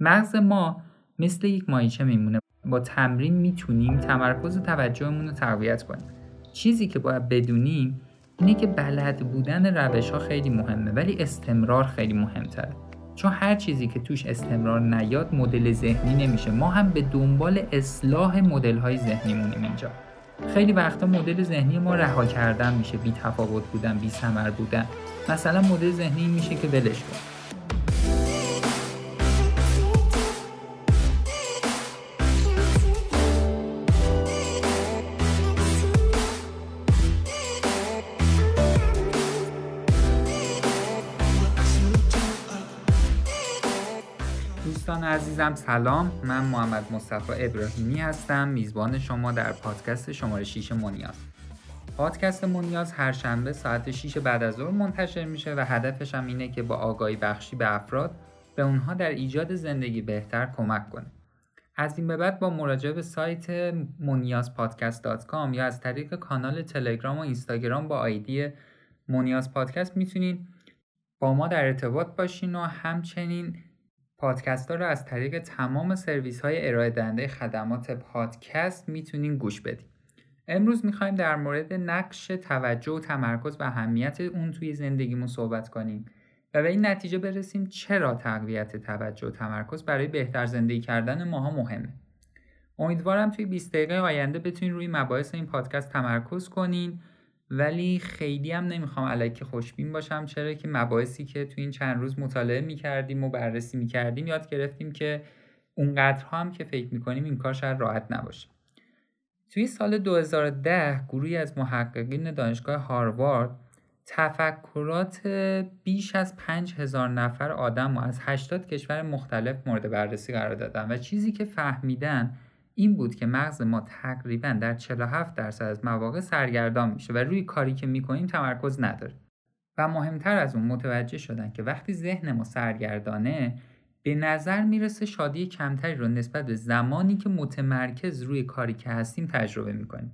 مغز ما مثل یک مایچه میمونه. با تمرین می‌تونیم تمرکز و توجهمون رو تقویت کنیم. چیزی که باید بدونیم اینه که بلد بودن روش ها خیلی مهمه ولی استمرار خیلی مهمتره. چون هر چیزی که توش استمرار نیاد مدل ذهنی نمیشه. ما هم به دنبال اصلاح مدل های ذهنیمونیم اینجا. خیلی وقتا مدل ذهنی ما رها کردن میشه. بی تفاوت بودن بی ثمر بودن. مثلا مدل ذهنی میشه که ولش کن. عزیزم سلام. من محمد مصطفی ابراهیمی هستم. میزبان شما در پادکست شماره 6 مونیاز پادکست مونیاز هر شنبه ساعت 6 بعد از ظهر منتشر میشه و هدفش هم اینه که با آگاهی بخشی به افراد به اونها در ایجاد زندگی بهتر کمک کنه. از این به بعد با مراجعه به سایت مونیاز یا از طریق کانال تلگرام و اینستاگرام با آیدی مونیاز پادکست می‌تونین با ما در ارتباط باشین و همچنین پادکست ها رو از طریق تمام سرویس های ارائه دهنده خدمات پادکست می‌تونین گوش بدین. امروز می‌خوایم در مورد نقش توجه و تمرکز و اهمیت اون توی زندگیمون صحبت کنیم و به این نتیجه برسیم چرا تقویت توجه و تمرکز برای بهتر زندگی کردن ماها مهمه. امیدوارم توی 20 دقیقه آینده بتونین روی مباحث این پادکست تمرکز کنین ولی خیلی هم نمی‌خوام علکی خوشبین باشم. چرا که مباحثی که تو این چند روز مطالعه می‌کردیم و بررسی می‌کردیم یاد گرفتیم که اونقدرها هم که فکر می‌کنیم این کار شاید راحت نباشه. توی سال 2010 گروهی از محققین دانشگاه هاروارد تفکرات بیش از 5000 نفر آدم و از 80 کشور مختلف مورد بررسی قرار دادن و چیزی که فهمیدن این بود که مغز ما تقریبا در 47 درصد از مواقع سرگردان میشه و روی کاری که می‌کنیم تمرکز نداره. و مهمتر از اون متوجه شدن که وقتی ذهن ما سرگردانه به نظر می‌رسه شادی کمتری رو نسبت به زمانی که متمرکز روی کاری که هستیم تجربه می‌کنیم.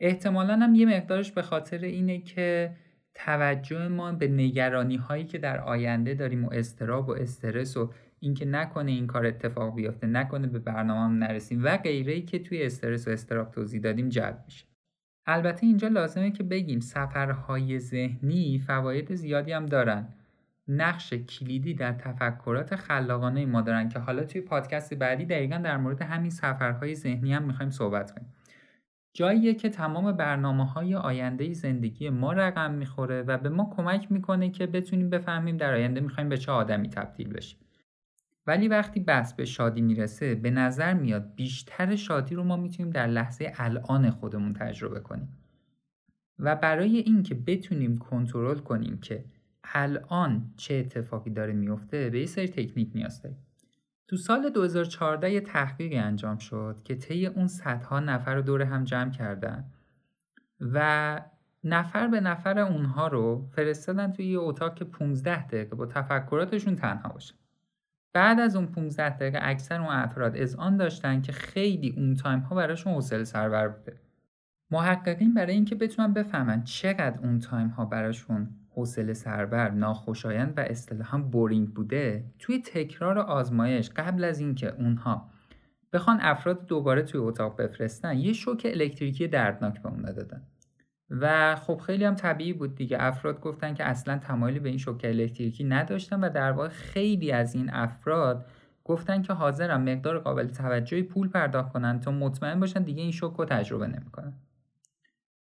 احتمالا هم یه مقدارش به خاطر اینه که توجه ما به نگرانی هایی که در آینده داریم و استراب و استرس و اینکه نکنه این کار اتفاق بیفته نکنه به برنامه نرسیم و غیره ای که توی استرس و استراب توضیح دادیم جلب میشه. البته اینجا لازمه که بگیم سفرهای ذهنی فواید زیادی هم دارن. نقش کلیدی در تفکرات خلاقانه ما دارن که حالا توی پادکست بعدی دقیقا در مورد همین سفرهای ذهنی هم می‌خوایم صحبت کنیم. جاییه که تمام برنامه های آینده زندگی ما رقم می‌خوره و به ما کمک می‌کنه که بتونیم بفهمیم در آینده می‌خوایم به چه آدمی تبدیل بشیم. ولی وقتی بحث به شادی می‌رسه به نظر میاد بیشتر شادی رو ما می‌تونیم در لحظه الان خودمون تجربه کنیم. و برای اینکه بتونیم کنترل کنیم که الان چه اتفاقی داره میفته به یه سری تکنیک نیاز داریم تو سال 2014 یه تحقیقی انجام شد که طی اون صدها نفر رو دور هم جمع کردن و نفر به نفر اونها رو فرستادن توی یه اتاق که 15 دقیقه با تفکراتشون تنها باشن بعد از اون 15 دقیقه اکثر اون افراد از آن داشتن که خیلی اون تایم ها براشون حوصله سربر بوده. محققین برای اینکه بتونن بفهمن چقدر اون time ها براشون حوصله سربر ناخوشایند و اصطلاحا boring بوده توی تکرار آزمایش قبل از اینکه اونها بخوان افراد دوباره توی اتاق بفرستن یه شوک الکتریکی دردناک به اون دادن. و خب خیلی هم طبیعی بود دیگه. افراد گفتن که اصلا تمایلی به این شوک الکتریکی نداشتن و در واقع خیلی از این افراد گفتن که حاضرم مقدار قابل توجهی پول پرداخت کنن تا مطمئن باشن دیگه این شوک رو تجربه نمی‌کنن.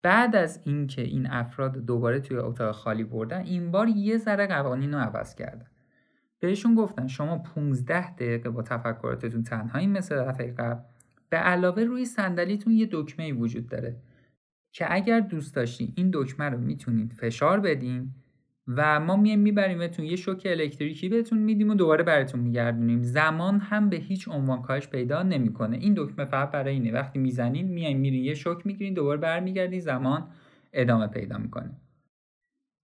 بعد از اینکه این افراد دوباره توی اتاق خالی بردن این بار یه ذره قوانین رو عوض کردن. بهشون گفتن شما 15 دقیقه با تفکراتتون تنهایی مثل دفعه قبل. به علاوه روی صندلیتون یه دکمه وجود داره. که اگر دوست داشتین این دکمه رو می‌تونید فشار بدین و ما میایم میبریمتون یه شوک الکتریکی بهتون میدیم و دوباره براتون میگردونیم. زمان هم به هیچ عنوان کاهش پیدا نمی‌کنه. این دکمه فقط برای اینه. وقتی می‌زنین میایم میرین یه شوک می‌گیرین دوباره برمیگردین زمان ادامه پیدا می‌کنه.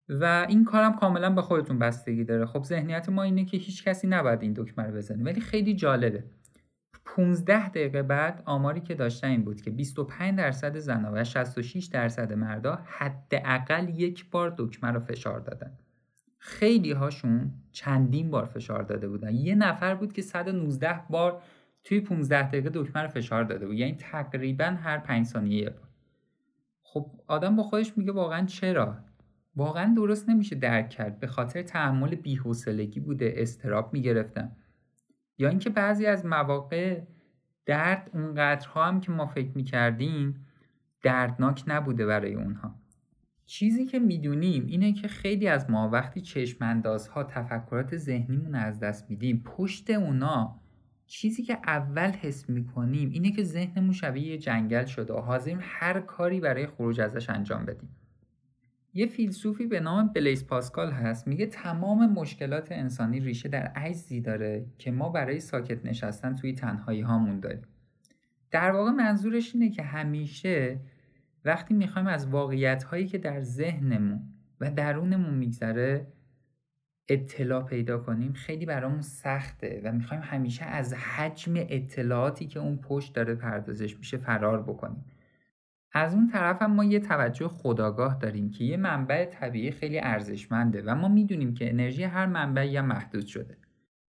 و این کارم کاملا به خودتون بستگی داره. خب ذهنیت ما اینه که هیچ کسی نباید این دکمه رو بزنه. ولی خیلی جالبه. 15 دقیقه بعد آماری که داشتن این بود که 25 درصد زنها و 66 درصد مردا حداقل یک بار دکمه رو فشار دادن. خیلی هاشون چندین بار فشار داده بودن. یه نفر بود که 119 بار توی 15 دقیقه دکمه فشار داده بود. یعنی تقریبا هر 5 ثانیه یه بار. خب آدم با خودش میگه واقعا چرا؟ واقعا درست نمیشه درک کرد. به خاطر تحمل بی‌حوصلگی بوده استراب می‌گرفتم یا اینکه بعضی از مواقع درد اونقدرها هم که ما فکر می‌کردیم دردناک نبوده برای اونها. چیزی که می‌دونیم اینه که خیلی از ما وقتی چشماندازها تفکرات ذهنیمون از دست میدیم پشت اونا چیزی که اول حس می‌کنیم اینه که ذهنمون شبیه یه جنگل شده و حاضریم هر کاری برای خروج ازش انجام بدیم. یه فیلسوفی به نام بلیس پاسکال هست. میگه تمام مشکلات انسانی ریشه در عجزی داره که ما برای ساکت نشستن توی تنهایی هامون داریم. در واقع منظورش اینه که همیشه وقتی می‌خوایم از واقعیت هایی که در ذهنمون و درونمون میگذره اطلاع پیدا کنیم خیلی برامون سخته و می‌خوایم همیشه از حجم اطلاعاتی که اون پشت داره پردازش میشه فرار بکنیم. از اون طرف هم ما یه توجه خداگاه داریم که یه منبع طبیعی خیلی ارزشمنده و ما می‌دونیم که انرژی هر منبعی هم محدود شده.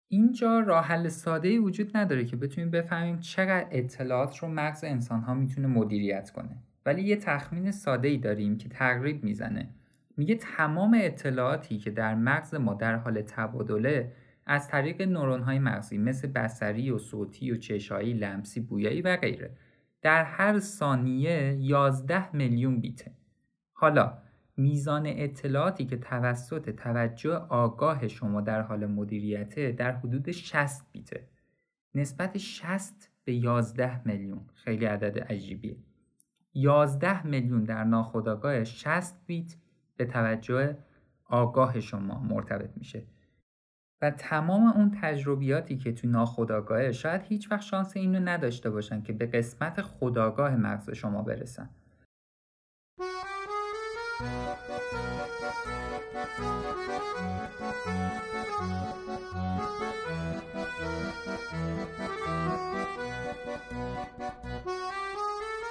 اینجا راه حل ساده وجود نداره که بتونیم بفهمیم چقدر اطلاعات رو مغز انسان ها می‌تونه مدیریت کنه. ولی یه تخمین ساده ای داریم که تقریب می‌زنه. میگه تمام اطلاعاتی که در مغز ما در حال تبادله از طریق نورون های مغزی مثل بسری و صوتی و چشایی لمسی بویایی و غیره در هر ثانیه 11 میلیون بیته. حالا میزان اطلاعاتی که توسط توجه آگاه شما در حال مدیریته در حدود 60 بیته. نسبت 60 به 11 میلیون. خیلی عدد عجیبیه. 11 میلیون در ناخودآگاه 60 بیت به توجه آگاه شما مرتبط میشه. و تمام اون تجربیاتی که تو ناخودآگاهه شاید هیچ وقت شانس اینو نداشته باشن که به قسمت خداگاه مغز شما برسن.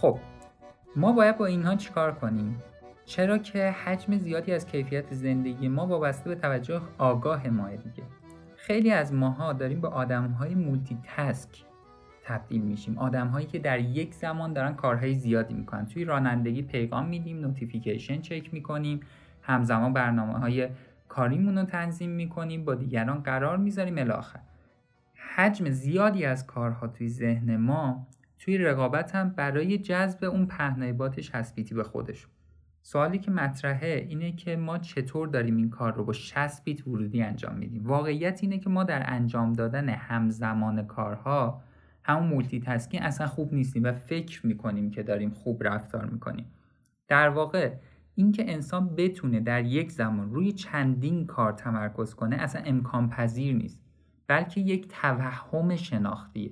خب ما باید با اینها چیکار کنیم؟ چرا که حجم زیادی از کیفیت زندگی ما وابسته به توجه آگاه ما دیگه. خیلی از ماها داریم به آدمهای multitask تبدیل میشیم. آدمهایی که در یک زمان دارن کارهای زیادی می‌کنن. توی رانندگی پیغام میدیم notification چک می‌کنیم همزمان برنامه های کاریمون رو تنظیم می‌کنیم با دیگران قرار می‌ذاریم. الی آخر حجم زیادی از کارها توی ذهن ما توی رقابت هم برای جذب اون پهنای شسبیتی به خودشون سوالی که مطرحه اینه که ما چطور داریم این کار رو با 60 بیت ورودی انجام میدیم. واقعیت اینه که ما در انجام دادن همزمان کارها همون مولتی تسکین اصلا خوب نیستیم و فکر می‌کنیم که داریم خوب رفتار می‌کنیم. در واقع اینکه انسان بتونه در یک زمان روی چندین کار تمرکز کنه اصلا امکان پذیر نیست بلکه یک توهم شناختیه.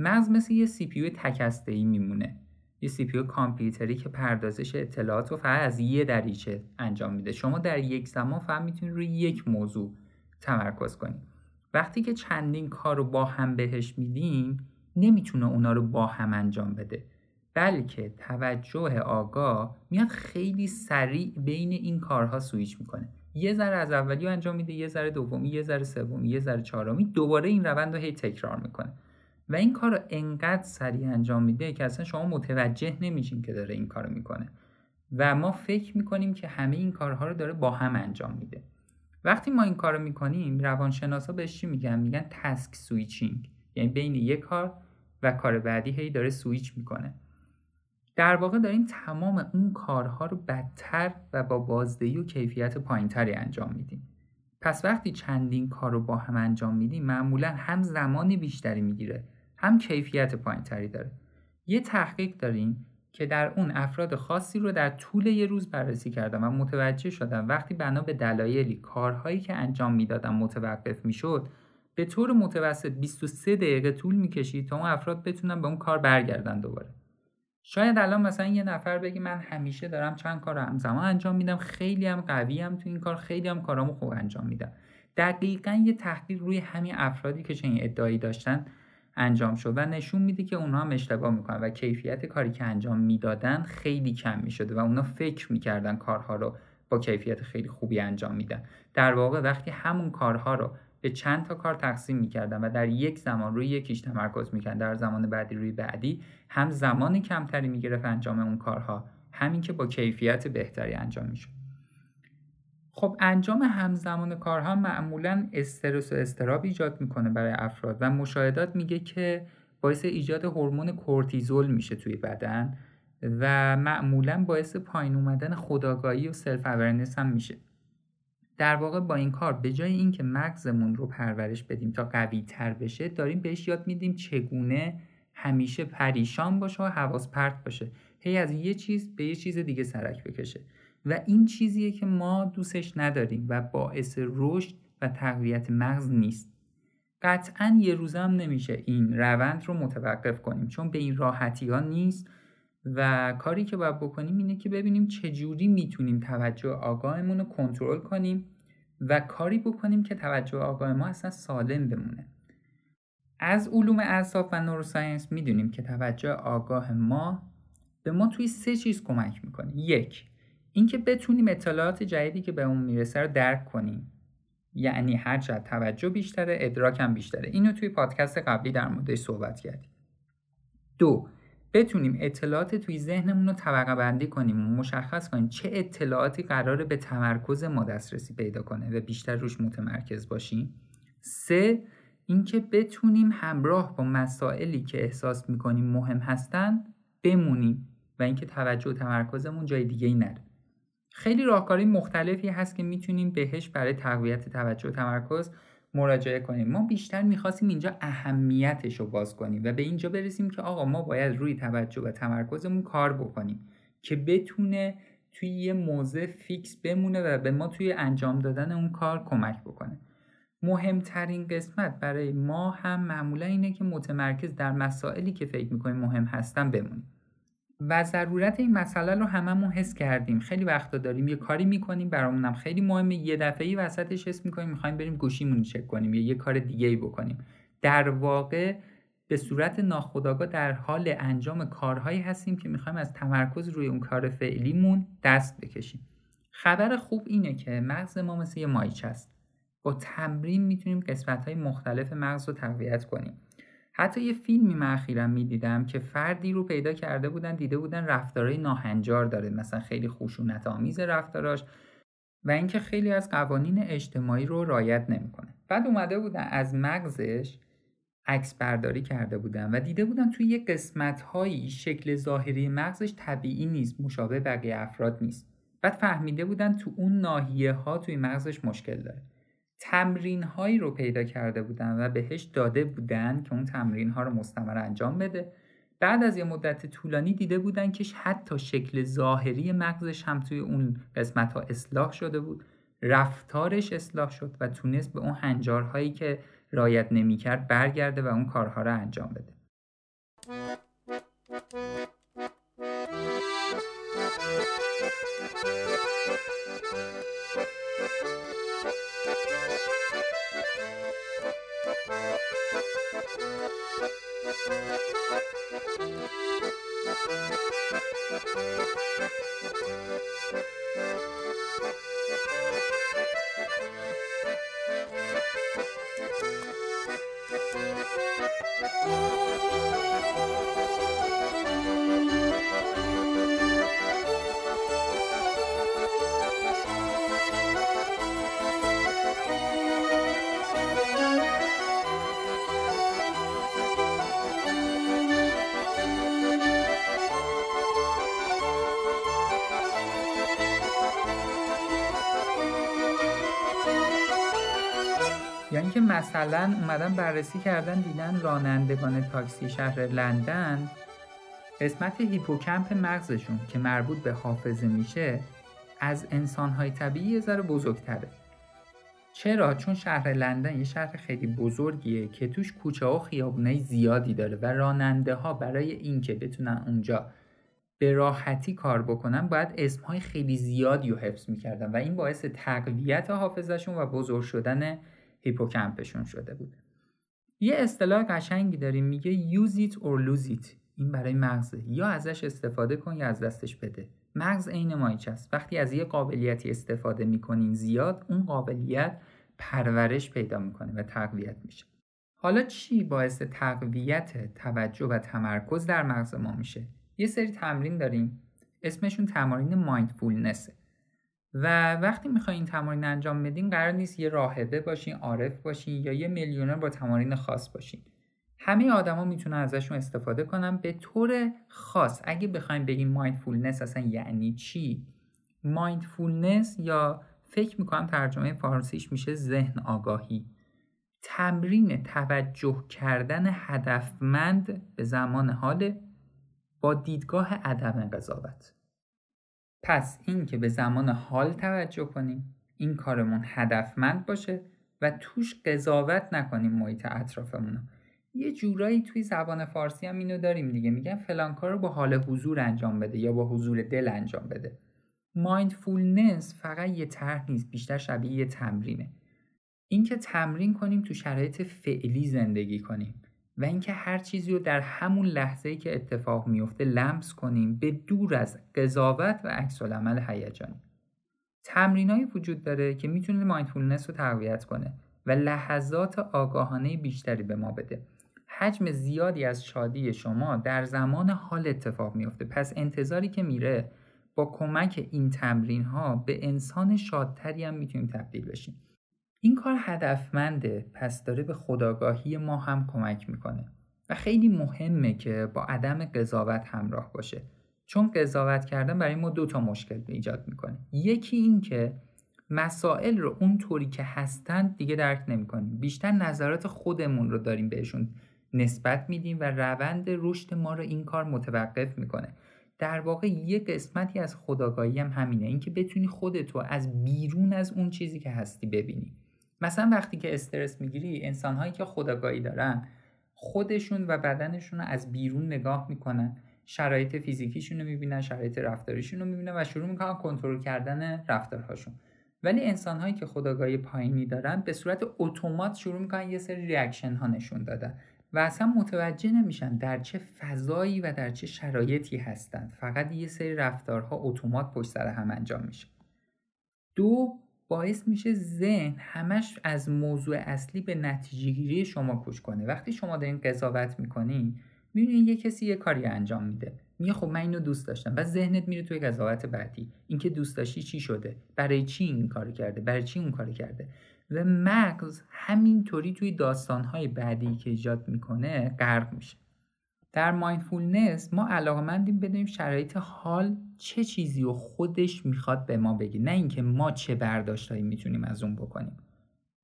مغز مثل یه سی پیو تکسته ای میمونه. یه سی پیو کامپیوتری که پردازش اطلاعات رو فقط از یه دریچه انجام میده. شما در یک زمان فقط می‌تونید روی یک موضوع تمرکز کنید. وقتی که چندین کار رو با هم بهش میدیم نمی‌تونه اونا رو با هم انجام بده. بلکه توجه آگاه میاد خیلی سریع بین این کارها سویچ می‌کنه. یه ذره از اولی انجام میده یه ذره دومی یه ذره سومی یه ذره چهارمی دوباره این روند رو هی تکرار می‌کنه. و این کار رو انقدر سریع انجام میده که اصلا شما متوجه نمیشین که داره این کار می‌کنه. و ما فکر می‌کنیم که همه این کارها رو داره با هم انجام میده. وقتی ما این کار رو می‌کنیم روانشناسا بهش چی میگن؟ میگن task switching یعنی بین یک کار و کار بعدی هی داره سویچ می‌کنه. در واقع داریم تمام اون کارها رو بدتر و با بازدهی و کیفیت پایینتری انجام میدیم پس وقتی چندین کار رو با هم انجام میدیم معمولا هم زمان بیشتری می‌گیره هم کیفیت پایینتری داره. یه تحقیق داریم که در اون افراد خاصی رو در طول یه روز بررسی کردم و متوجه شدم وقتی بنا به دلایلی کارهایی که انجام می‌دادم متوقف می‌شد به طور متوسط 23 دقیقه طول می‌کشید تا اون افراد بتونن به اون کار برگردن دوباره. شاید الان مثلا یه نفر بگی من همیشه دارم چند کار همزمان انجام میدم خیلی هم قوی هم تو این کار خیلی هم کارامو خوب انجام میدم. دقیقا یه تحقیق روی همین افرادی که چنین ادعایی داشتن انجام شد و نشون میده که اونها هم اشتباه می‌کنن و کیفیت کاری که انجام می‌دادن خیلی کم می‌شده و اونا فکر می‌کردن کارها رو با کیفیت خیلی خوبی انجام میدن. در واقع وقتی همون کارها رو به چند تا کار تقسیم می‌کردن و در یک زمان روی یکیش تمرکز می‌کردن در زمان بعدی روی بعدی هم زمان کمتری می‌گرفت انجام اون کارها همین که با کیفیت بهتری انجام می‌شد. خب انجام همزمان کارها معمولا استرس و اضطراب ایجاد می‌کنه برای افراد و مشاهدات میگه که باعث ایجاد هورمون کورتیزول میشه توی بدن و معمولا باعث پایین اومدن خودآگاهی و self-awareness هم میشه. در واقع با این کار به جای اینکه مغزمون رو پرورش بدیم تا قوی تر بشه داریم بهش یاد میدیم چگونه همیشه پریشان باشه و حواس پرت باشه. هی از یه چیز به یه چیز دیگه سرک بکشه. و این چیزیه که ما دوستش نداریم و باعث رشد و تقویت مغز نیست. قطعا یه روز هم نمیشه این روند رو متوقف کنیم چون به این راحتی ها نیست و کاری که باید بکنیم اینه که ببینیم چجوری می‌تونیم توجه آگاهمون رو کنترل کنیم و کاری بکنیم که توجه آگاه ما اصلا سالم بمونه. از علوم اعصاب و نوروساینس می‌دونیم که توجه آگاه ما به ما توی سه چیز کمک می‌کنه. یک اینکه بتونیم اطلاعات جدیدی که به اون می‌رسه رو درک کنیم. یعنی هر چقدر توجه بیشتره ادراکم بیشتره. اینو توی پادکست قبلی در موردش صحبت کردیم. دو بتونیم اطلاعات توی ذهنمون رو طبقه بندی کنیم. و مشخص کنیم چه اطلاعاتی قراره به تمرکز ما دسترسی پیدا کنه و بیشتر روش متمرکز باشیم. سه اینکه بتونیم همراه با مسائلی که احساس می‌کنیم مهم هستن بمونیم و اینکه توجه و تمرکزمون جای دیگه ای نره. خیلی راهکاری مختلفی هست که می‌تونیم بهش برای تقویت توجه و تمرکز مراجعه کنیم ما بیشتر می‌خواستیم اینجا اهمیتش رو باز کنیم و به اینجا برسیم که آقا ما باید روی توجه و تمرکزمون کار بکنیم که بتونه توی یه موضع فیکس بمونه و به ما توی انجام دادن اون کار کمک بکنه. مهمترین قسمت برای ما هم معمولا اینه که متمرکز در مسائلی که فکر می‌کنیم مهم هستن بمونیم. و ضرورت این مسئله رو هممون حس کردیم. خیلی وقتا داریم یه کاری می‌کنیم برامونم خیلی مهمه. یه دفعه وسطش حس می‌کنیم می‌خوایم بریم گوشیمون چک کنیم یا یه کار دیگه ای بکنیم. در واقع به صورت ناخودآگاه در حال انجام کارهایی هستیم که می‌خوایم از تمرکز روی اون کار فعلیمون دست بکشیم. خبر خوب اینه که مغز ما مثل یه مایچ است با تمرین می‌تونیم قسمت های مختلف مغز رو تقویت کنیم. حتی یه فیلمی من اخیرا می‌دیدم که فردی رو پیدا کرده بودن دیده بودن رفتارهای ناهنجار داره. مثلا خیلی خشونت آمیز رفتاراش و اینکه خیلی از قوانین اجتماعی رو رایت نمی‌کنه. بعد اومده بودن از مغزش عکس برداری کرده بودن و دیده بودن توی یه قسمت هایی شکل ظاهری مغزش طبیعی نیست مشابه بقیه افراد نیست. بعد فهمیده بودن تو اون ناحیه ها توی مغزش مشکل داره. تمرین هایی رو پیدا کرده بودن و بهش داده بودن که اون تمرین ها رو مستمر انجام بده. بعد از یه مدت طولانی دیده بودن که حتی شکل ظاهری مغزش هم توی اون قسمت ها اصلاح شده بود. رفتارش اصلاح شد و تونست به اون هنجارهایی که رایت نمی‌کرد برگرده و اون کارها رو انجام بده. یا اینکه مثلا اومدن بررسی کردن دیدن رانندگان تاکسی شهر لندن قسمت هیپوکمپ مغزشون که مربوط به حافظه میشه از انسانهای طبیعی یه ذره بزرگتره. چرا؟ چون شهر لندن یه شهر خیلی بزرگیه که توش کوچه و خیابونه زیادی داره و راننده ها برای اینکه بتونن اونجا به راحتی کار بکنن باید اسمهای خیلی زیادی رو حفظ می‌کردن و این باعث تقویت حافظشون و بزرگ شدن هیپوکمپشون شده بود. یه اصطلاح قشنگی داریم میگه use it or lose it. این برای مغزه. یا ازش استفاده کن یا از دستش بده. مغز عین مایچه است. وقتی از یه قابلیتی استفاده می‌کنین زیاد اون قابلیت پرورش پیدا می‌کنه و تقویت میشه. حالا چی باعث تقویت توجه و تمرکز در مغز ما میشه؟ یه سری تمرین داریم. اسمشون تمارین مایندفولنسه. و وقتی می‌خواین این تمارین انجام بدین قرار نیست یه راهبه باشین عارف باشین یا یه میلیونر با تمارین خاص باشین. همه آدما می‌تونن ازشون استفاده کنن به طور خاص. اگه بخوایم بگیم mindfulness اصلا یعنی چی؟ mindfulness یا فکر می‌کنم ترجمه فارسیش میشه ذهن آگاهی. تمرین توجه کردن هدفمند به زمان حال با دیدگاه عدم قضاوت. پس این که به زمان حال توجه کنیم این کارمون هدفمند باشه و توش قضاوت نکنیم محیط اطرافمون یه جورایی توی زبان فارسی هم اینو داریم دیگه. میگن فلان کار رو با حال حضور انجام بده یا با حضور دل انجام بده. مایندفولنس فقط یه طرح نیست بیشتر شبیه یه تمرینه. اینکه تمرین کنیم تو شرایط فعلی زندگی کنیم. و اینکه هر چیزی رو در همون لحظه ای که اتفاق میفته لمس کنیم به دور از قضاوت و عکس العمل هیجانی تمرینایی وجود داره که می‌تونه مایندفولنس رو تقویت کنه و لحظات آگاهانه بیشتری به ما بده. حجم زیادی از شادی شما در زمان حال اتفاق میفته پس انتظاری که میره با کمک این تمرین ها به انسان شادتری هم می‌تونیم تبدیل بشیم. این کار هدفمنده پس داره به خداگاهی ما هم کمک می‌کنه. و خیلی مهمه که با عدم قضاوت همراه باشه. چون قضاوت کردن برای ما دو تا مشکل ایجاد می‌کنه. یکی این که مسائل رو اون طوری که هستند دیگه درک نمی‌کنیم. بیشتر نظرات خودمون رو داریم بهشون نسبت میدیم و روند رشد ما رو این کار متوقف می‌کنه. در واقع یه قسمتی از خداگاهی هم همینه. اینکه بتونی خودتو از بیرون از اون چیزی که هستی ببینی. مثلا وقتی که استرس می‌گیری انسانهایی که خداگاهی دارن خودشون و بدنشون رو از بیرون نگاه می‌کنن. شرایط فیزیکیشون رو می‌بینن شرایط رفتاریشون رو می‌بینن و شروع می‌کنن کنترل کردن رفتارهاشون. ولی انسان هایی که خداگاهی پایینی دارن به صورت اتومات شروع می‌کنن یه سری ریاکشن ها نشون دادن و اصلا متوجه نمیشن در چه فضایی و در چه شرایطی هستند فقط یه سری رفتارها اتومات پشت سر هم انجام میشه. دو باعث میشه ذهن همش از موضوع اصلی به نتیجه گیری شما کش کنه. وقتی شما دارین قضاوت می‌کنین می‌بینین یه کسی یه کاری انجام میده. میگه خب من اینو دوست داشتم. و ذهنت میره توی قضاوت بعدی. اینکه دوست داشتی چی شده؟ برای چی این کار کرده؟ برای چی اون کار کرده؟ و مغز همینطوری توی داستانهای بعدی که ایجاد می‌کنه غرق میشه. در مایندفولنس ما علاقمندیم بدونیم شرایط حال چه چیزی و خودش می‌خواد به ما بگه نه اینکه ما چه برداشتهایی می‌تونیم از اون بکنیم.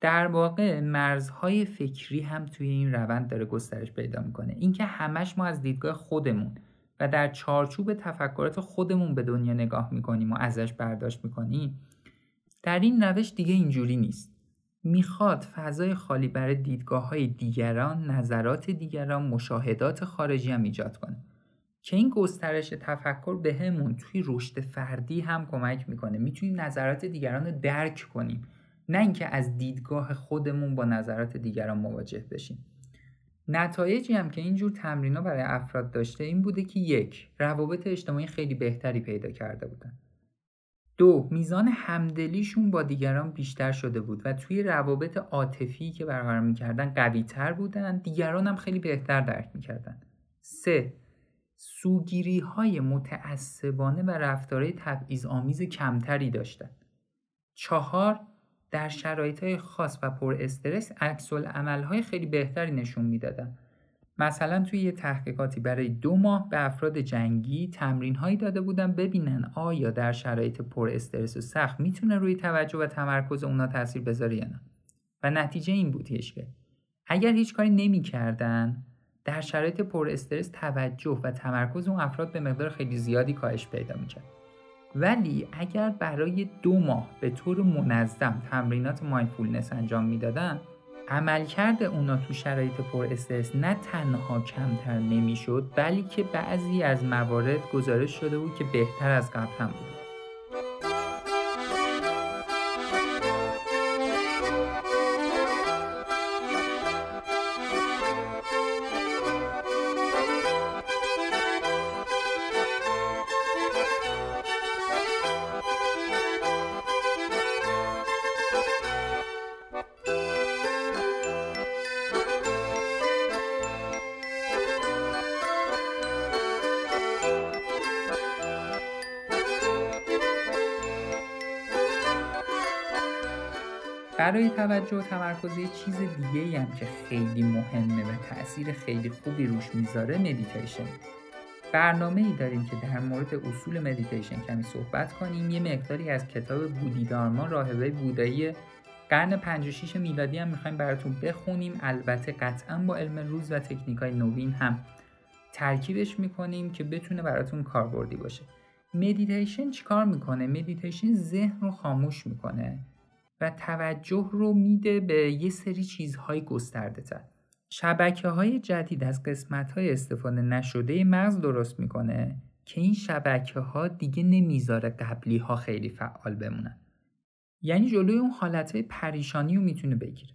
در واقع مرزهای فکری هم توی این روند داره گسترش پیدا می‌کنه. اینکه همش ما از دیدگاه خودمون و در چارچوب تفکرات خودمون به دنیا نگاه می‌کنیم و ازش برداشت می‌کنیم در این روش دیگه اینجوری نیست. می‌خواد فضای خالی برای دیدگاه های دیگران، نظرات دیگران، مشاهدات خارجی هم ایجاد کنه. که این گسترش تفکر به همون توی رشد فردی هم کمک می‌کنه. می‌تونیم نظرات دیگران رو درک کنیم. نه اینکه از دیدگاه خودمون با نظرات دیگران مواجه بشیم. نتایجی هم که اینجور تمرین برای افراد داشته این بوده که یک روابط اجتماعی خیلی بهتری پیدا کرده بودن. دو میزان همدلیشون با دیگران بیشتر شده بود و توی روابط عاطفی که برقرار می‌کردن قوی تر بودن. دیگران هم خیلی بهتر درک می‌کردن. سه سوگیری های متعصبانه و رفتارهای تبعیض آمیز کمتری داشتن چهار در شرایط های خاص و پر استرس عکس های خیلی بهتری نشون می‌دادن مثلا توی یه تحقیقاتی برای دو ماه به افراد جنگی تمرین هایی داده بودن ببینن آیا در شرایط پر استرس و سخت می‌تونه روی توجه و تمرکز اونا تاثیر بذاره یا نه. و نتیجه این بودش که اگر هیچ کاری نمی‌کردن در شرایط پر استرس توجه و تمرکز اون افراد به مقدار خیلی زیادی کاهش پیدا می‌کرد ولی اگر برای دو ماه به طور منظم تمرینات مایندفولنس انجام می‌دادن عملکرد اونا تو شرایط پر استرس نه تنها کمتر نمی‌شد بلکه بعضی از موارد گزارش شده بود که بهتر از قبل هم بود. برای توجه و تمرکز یه چیز دیگه هم که خیلی مهمه و تاثیر خیلی خوبی روش می‌ذاره مدیتیشن برنامه ای داریم که در مورد اصول مدیتیشن کمی صحبت کنیم. یه مقداری از کتاب بودی دارما راهبه بودایی قرن 56 میلادی هم می‌خوایم براتون بخونیم. البته قطعا با علم روز و تکنیک های نوین هم ترکیبش می‌کنیم که بتونه براتون کاربردی باشه. مدیتیشن چیکار می‌کنه؟ مدیتیشن ذهن رو خاموش می‌کنه. و توجه رو میده به یه سری چیزهای گسترده تر. شبکه های جدید از قسمت های استفاده نشده مغز درست می‌کنه که این شبکه ها دیگه نمی‌ذاره قبلی ها خیلی فعال بمونن. یعنی جلوی اون حالت های پریشانی رو می‌تونه بگیره.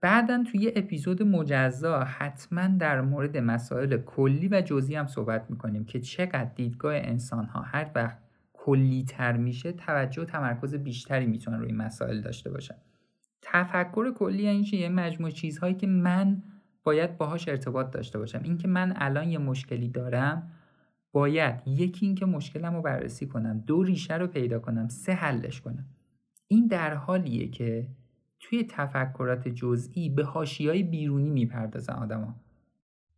بعدا توی اپیزود مجزا حتما در مورد مسائل کلی و جزئی هم صحبت می‌کنیم که چقدر دیدگاه انسان ها هر وقت کلی تر میشه توجه و تمرکز بیشتری می‌تونن روی مسائل داشته باشن. تفکر کلی یعنی یه مجموع چیزهایی که من باید باهاش ارتباط داشته باشم. اینکه من الان یه مشکلی دارم باید یکی اینکه مشکلم رو بررسی کنم دو ریشه رو پیدا کنم سه حلش کنم. این در حالیه که توی تفکرات جزئی به حاشیه‌های بیرونی می‌پردازن آدما.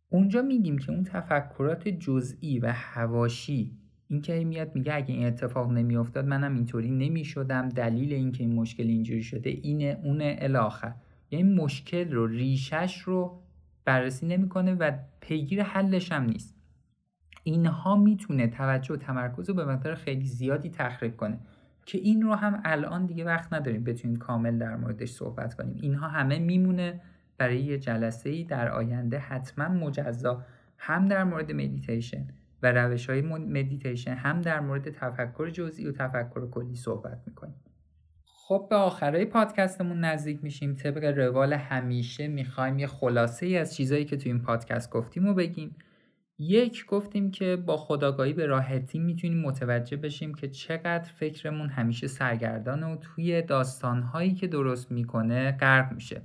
اونجا میگیم که اون تفکرات جزئی و هواشی اینکه میاد میگه اگه این اتفاق نمیافتاد منم اینطوری نمی‌شدم. دلیل اینکه این مشکل اینجوری شده اینه اونه الاخر یعنی مشکل رو ریشش رو بررسی نمی‌کنه و پیگیر حلش هم نیست. اینها می‌تونه توجه و تمرکز رو به مقدار خیلی زیادی تخریب کنه که این رو هم الان دیگه وقت نداریم بتونیم کامل در موردش صحبت کنیم. اینها همه میمونه برای یه جلسه ای در آینده حتما مجزا هم در مورد مدیتیشن و روش های مدیتیشن هم در مورد تفکر جزئی و تفکر کلی صحبت می‌کنیم. خب به آخرای پادکستمون نزدیک میشیم. طبق روال همیشه می‌خوایم یه خلاصه ای از چیزایی که تو این پادکست گفتیم و بگیم. یک گفتیم که با خودآگاهی به راحتی می‌تونیم متوجه بشیم که چقدر فکرمون همیشه سرگردان و توی داستانهایی که درست می‌کنه غرق میشه.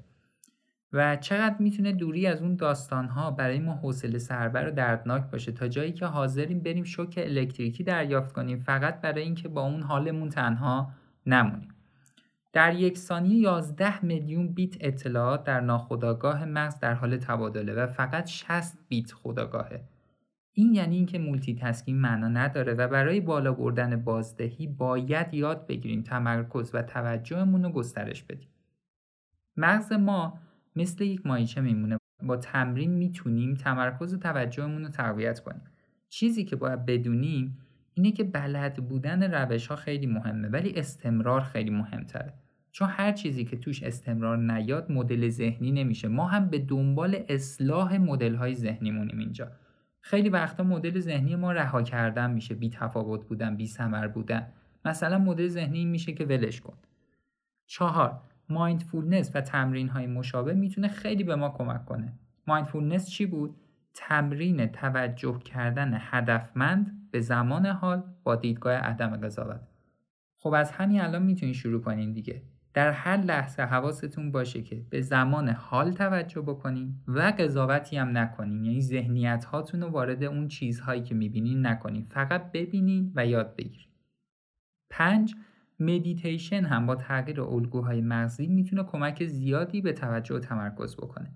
و چقدر می‌تونه دوری از اون داستانها برای ما حوصله سربر و دردناک باشه تا جایی که حاضریم بریم شوک الکتریکی دریافت کنیم فقط برای اینکه با اون حالمون تنها نمونیم. در یک ثانیه 11 میلیون بیت اطلاعات در ناخودآگاه مغز در حال تبادله و فقط 60 بیت خودآگاهه این یعنی اینکه multitasking معنا نداره و برای بالا بردن بازدهی باید یاد بگیریم تمرکز و توجهمون رو گسترش بدیم. مغز ما مثل یک مایچه میمونه. با تمرین می‌تونیم تمرکز و توجهمون رو تقویت کنیم. چیزی که باید بدونیم اینه که بلد بودن روش ها خیلی مهمه ولی استمرار خیلی مهمتره. چون هر چیزی که توش استمرار نیاد مدل ذهنی نمیشه. ما هم به دنبال اصلاح مدل های ذهنیمونیم اینجا. خیلی وقتا مدل ذهنی ما رها کردن میشه. بی تفاوت بودن بی سمر بودن. مثلا مدل ذهنی میشه که ولش کن. چهار mindfulness و تمرین های مشابه می‌تونه خیلی به ما کمک کنه. mindfulness چی بود؟ تمرین توجه کردن هدفمند به زمان حال با دیدگاه عدم قضاوت. خب از همین الان می‌تونید شروع کنین دیگه. در هر لحظه حواستون باشه که به زمان حال توجه بکنین و قضاوتی هم نکنین. یعنی ذهنیت هاتون رو وارد اون چیزهایی که می‌بینین نکنین. فقط ببینین و یاد بگیرین. پنج مدیتیشن هم با تغییر الگوهای مغزی می‌تونه کمک زیادی به توجه و تمرکز بکنه.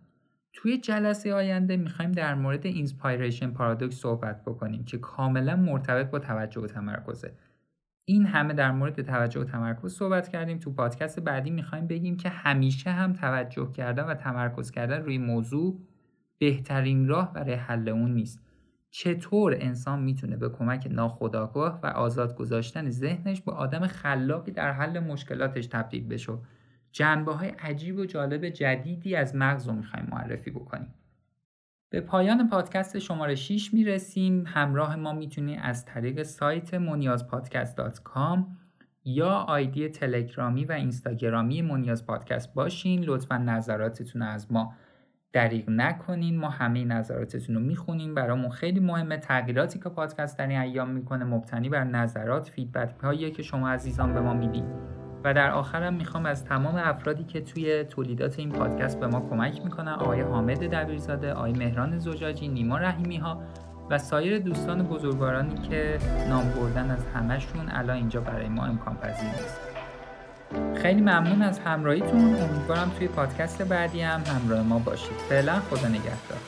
توی جلسه آینده می‌خوایم در مورد inspiration paradox صحبت بکنیم که کاملا مرتبط با توجه و تمرکزه. این همه در مورد توجه و تمرکز صحبت کردیم تو پادکست بعدی می‌خوایم بگیم که همیشه هم توجه کردن و تمرکز کردن روی موضوع بهترین راه برای حل اون نیست چطور انسان می‌تونه به کمک ناخودآگاه و آزاد گذاشتن ذهنش به آدم خلاقی در حل مشکلاتش تبدیل بشه؟ جنبه های عجیب و جالب جدیدی از مغز رو می‌خوایم معرفی بکنیم. به پایان پادکست شماره 6 می‌رسیم. همراه ما می‌تونید از طریق سایت مونیازپادکست.com یا آیدی تلگرامی و اینستاگرامی مونیاز پادکست باشین. لطفا نظراتتون از ما دریغ نکنین ما همه نظراتتون رو می‌خونیم. برامون خیلی مهمه. تغییراتی که پادکست در این ایام می‌کنه مبتنی بر نظرات فیدبک هایی که شما عزیزان به ما می‌دید و در آخرم می‌خوام از تمام افرادی که توی تولیدات این پادکست به ما کمک می‌کنن آقای حامد دبیرزاده آقای مهران زجاجی نیما رحیمی ها و سایر دوستان بزرگوارانی که نام بردن از همشون الان اینجا برای ما امکان پذیر نیست. خیلی ممنون از همراهیتون. امیدوارم توی پادکست بعدی هم همراه ما باشید. فعلا خدا نگهدار.